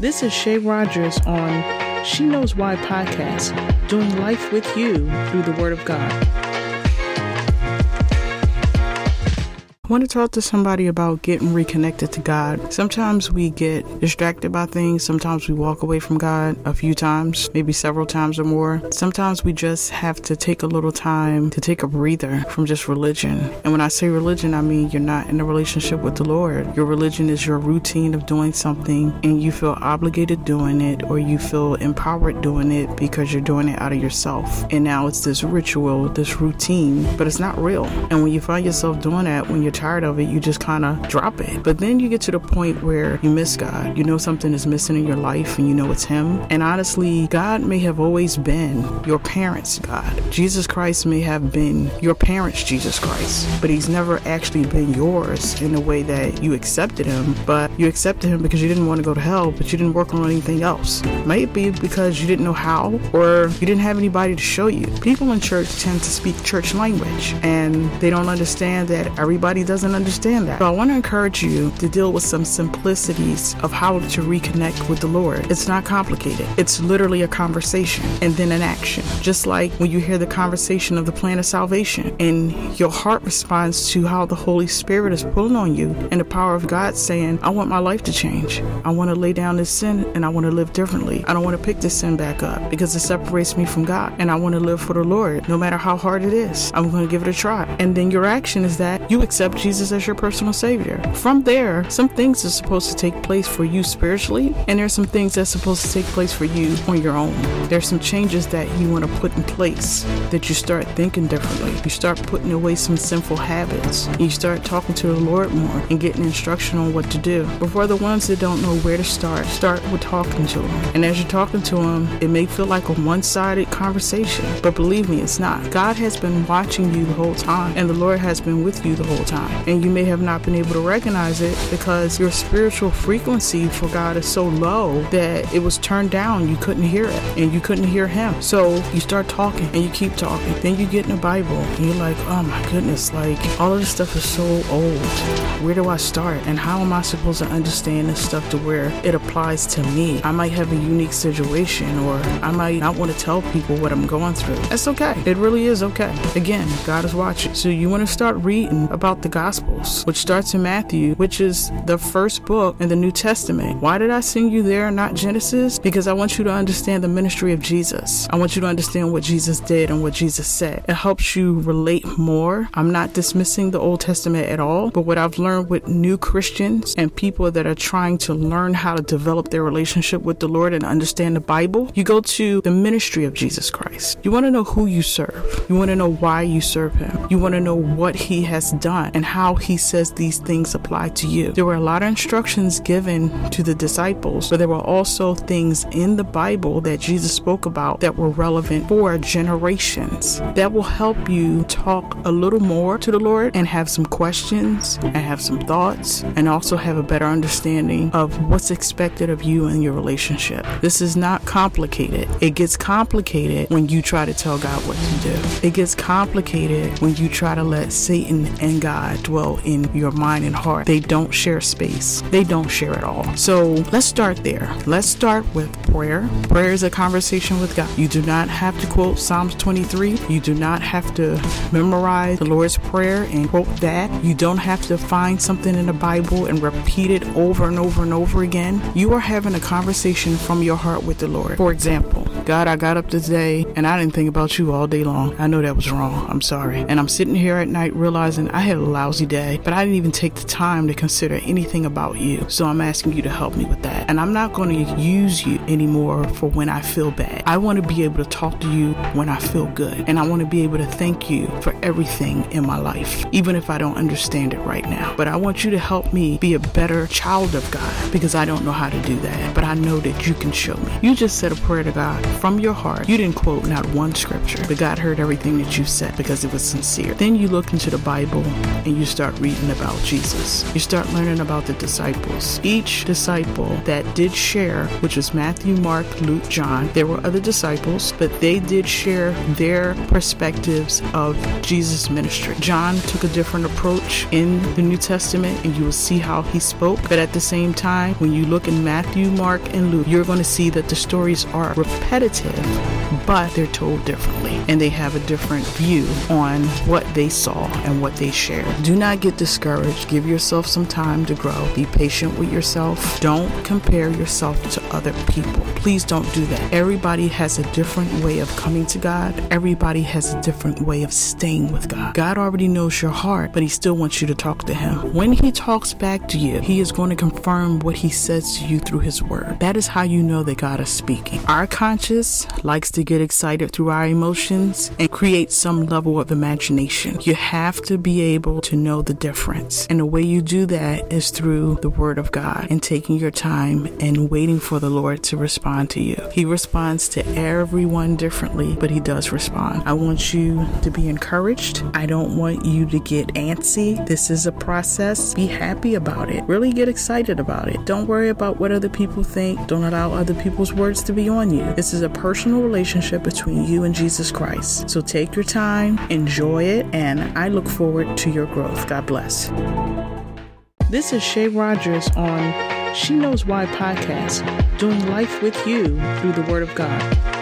This is Shay Rogers on She Knows Why podcast, doing life with you through the Word of God. I want to talk to somebody about getting reconnected to God. Sometimes we get distracted by things. Sometimes we walk away from God a few times, maybe several times or more. Sometimes we just have to take a little time to take a breather from just religion. And when I say religion, I mean you're not in a relationship with the Lord. Your religion is your routine of doing something and you feel obligated doing it or you feel empowered doing it because you're doing it out of yourself. And now it's this ritual, this routine, but it's not real. And when you find yourself doing that, when you're tired of it, you just kind of drop it. But then you get to the point where you miss God. You know something is missing in your life and you know it's Him. And honestly, God may have always been your parents' God. Jesus Christ may have been your parents' Jesus Christ, but He's never actually been yours in the way that you accepted Him. But you accepted Him because you didn't want to go to hell, but you didn't work on anything else. Maybe because you didn't know how or you didn't have anybody to show you. People in church tend to speak church language and they don't understand that everybody doesn't understand that. So I want to encourage you to deal with some simplicities of how to reconnect with the Lord. It's not complicated. It's literally a conversation and then an action. Just like when you hear the conversation of the plan of salvation and your heart responds to how the Holy Spirit is pulling on you and the power of God saying, I want my life to change. I want to lay down this sin and I want to live differently. I don't want to pick this sin back up because it separates me from God and I want to live for the Lord no matter how hard it is. I'm going to give it a try. And then your action is that you accept Jesus as your personal Savior. From there, some things are supposed to take place for you spiritually, and there's some things that's supposed to take place for you on your own. There's some changes that you want to put in place that you start thinking differently. You start putting away some sinful habits. You start talking to the Lord more and getting instruction on what to do. But for the ones that don't know where to start, start with talking to Him. And as you're talking to Him, it may feel like a one sided conversation, but believe me, it's not. God has been watching you the whole time, and the Lord has been with you the whole time and you may have not been able to recognize it because your spiritual frequency for God is so low that it was turned down. You couldn't hear it and you couldn't hear Him. So you start talking and you keep talking. Then you get in the Bible and you're like, oh my goodness, like all of this stuff is so old. Where do I start? And how am I supposed to understand this stuff to where it applies to me? I might have a unique situation or I might not want to tell people what I'm going through. That's okay. It really is okay. Again, God is watching. So you want to start reading about the Gospels, which starts in Matthew, which is the first book in the New Testament. Why did I send you there, not Genesis? Because I want you to understand the ministry of Jesus. I want you to understand what Jesus did and what Jesus said. It helps you relate more. I'm not dismissing the Old Testament at all, but what I've learned with new Christians and people that are trying to learn how to develop their relationship with the Lord and understand the Bible, you go to the ministry of Jesus Christ. You want to know who you serve. You want to know why you serve him. You want to know what he has done and how he says these things apply to you. There were a lot of instructions given to the disciples, but there were also things in the Bible that Jesus spoke about that were relevant for generations. That will help you talk a little more to the Lord and have some questions and have some thoughts and also have a better understanding of what's expected of you and your relationship. This is not complicated. It gets complicated when you try to tell God what to do. It gets complicated when you try to let Satan and God dwell in your mind and heart. They don't share space, they don't share at all. So let's start there. Let's start with prayer. Prayer is a conversation with God. You do not have to quote Psalms 23, you do not have to memorize the Lord's Prayer and quote that. You don't have to find something in the Bible and repeat it over and over and over again. You are having a conversation from your heart with the Lord. For example, God, I got up today and I didn't think about you all day long. I know that was wrong. I'm sorry. And I'm sitting here at night realizing I had a lousy day, but I didn't even take the time to consider anything about you. So I'm asking you to help me with that. And I'm not going to use you anymore for when I feel bad. I want to be able to talk to you when I feel good. And I want to be able to thank you for everything in my life, even if I don't understand it right now. But I want you to help me be a better child of God because I don't know how to do that. But I know that you can show me. You just said a prayer to God from your heart. You didn't quote not one scripture, but God heard everything that you said because it was sincere. Then you looked into the Bible and you start reading about Jesus. You start learning about the disciples. Each disciple that did share, which was Matthew, Mark, Luke, John, there were other disciples, but they did share their perspectives of Jesus' ministry. John took a different approach in the New Testament, and you will see how he spoke. But at the same time, when you look in Matthew, Mark, and Luke, you're going to see that the stories are repetitive, but they're told differently, and they have a different view on what they saw and what they shared. Do not get discouraged. Give yourself some time to grow. Be patient with yourself. Don't compare yourself to other people. Please don't do that. Everybody has a different way of coming to God. Everybody has a different way of staying with God. God already knows your heart, but He still wants you to talk to Him. When He talks back to you, He is going to confirm what He says to you through His Word. That is how you know that God is speaking. Our conscience likes to get excited through our emotions and create some level of imagination. You have to be able to know the difference. And the way you do that is through the Word of God and taking your time and waiting for the Lord to respond to you. He responds to everyone differently, but He does respond. I want you to be encouraged. I don't want you to get antsy. This is a process. Be happy about it. Really get excited about it. Don't worry about what other people think. Don't allow other people's words to be on you. This is a personal relationship between you and Jesus Christ. So take your time, enjoy it, and I look forward to your growth. God bless. This is Shay Rogers on She Knows Why podcast, doing life with you through the Word of God.